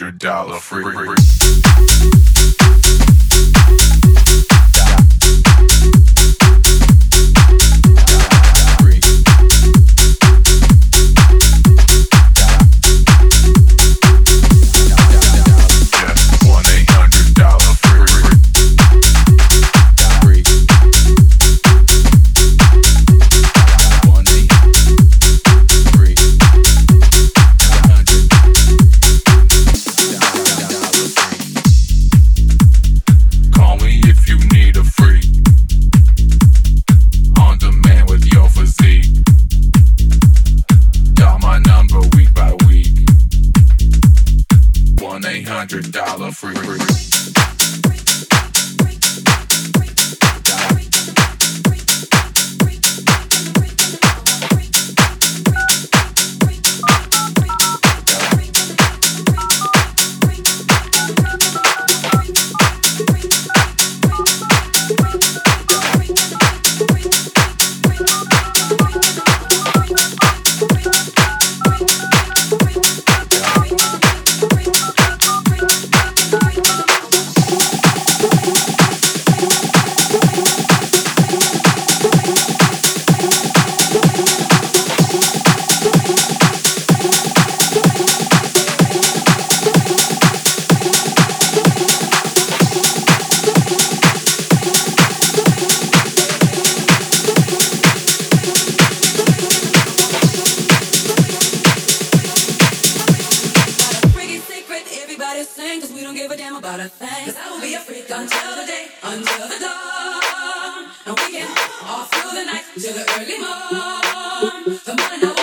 hundred dollar free. free, free. Cause I will be a freak until the day, until the dawn. And we can all through the night till the early morn. The morning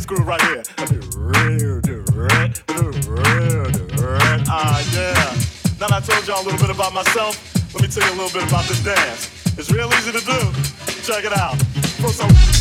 groove right here. Ah, yeah. Now I told y'all a little bit about myself, let me tell you a little bit about this dance. It's real easy to do. Check it out. First,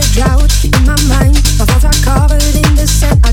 a drought in my mind. My thoughts are covered in the sand.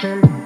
tell you.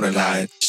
The morning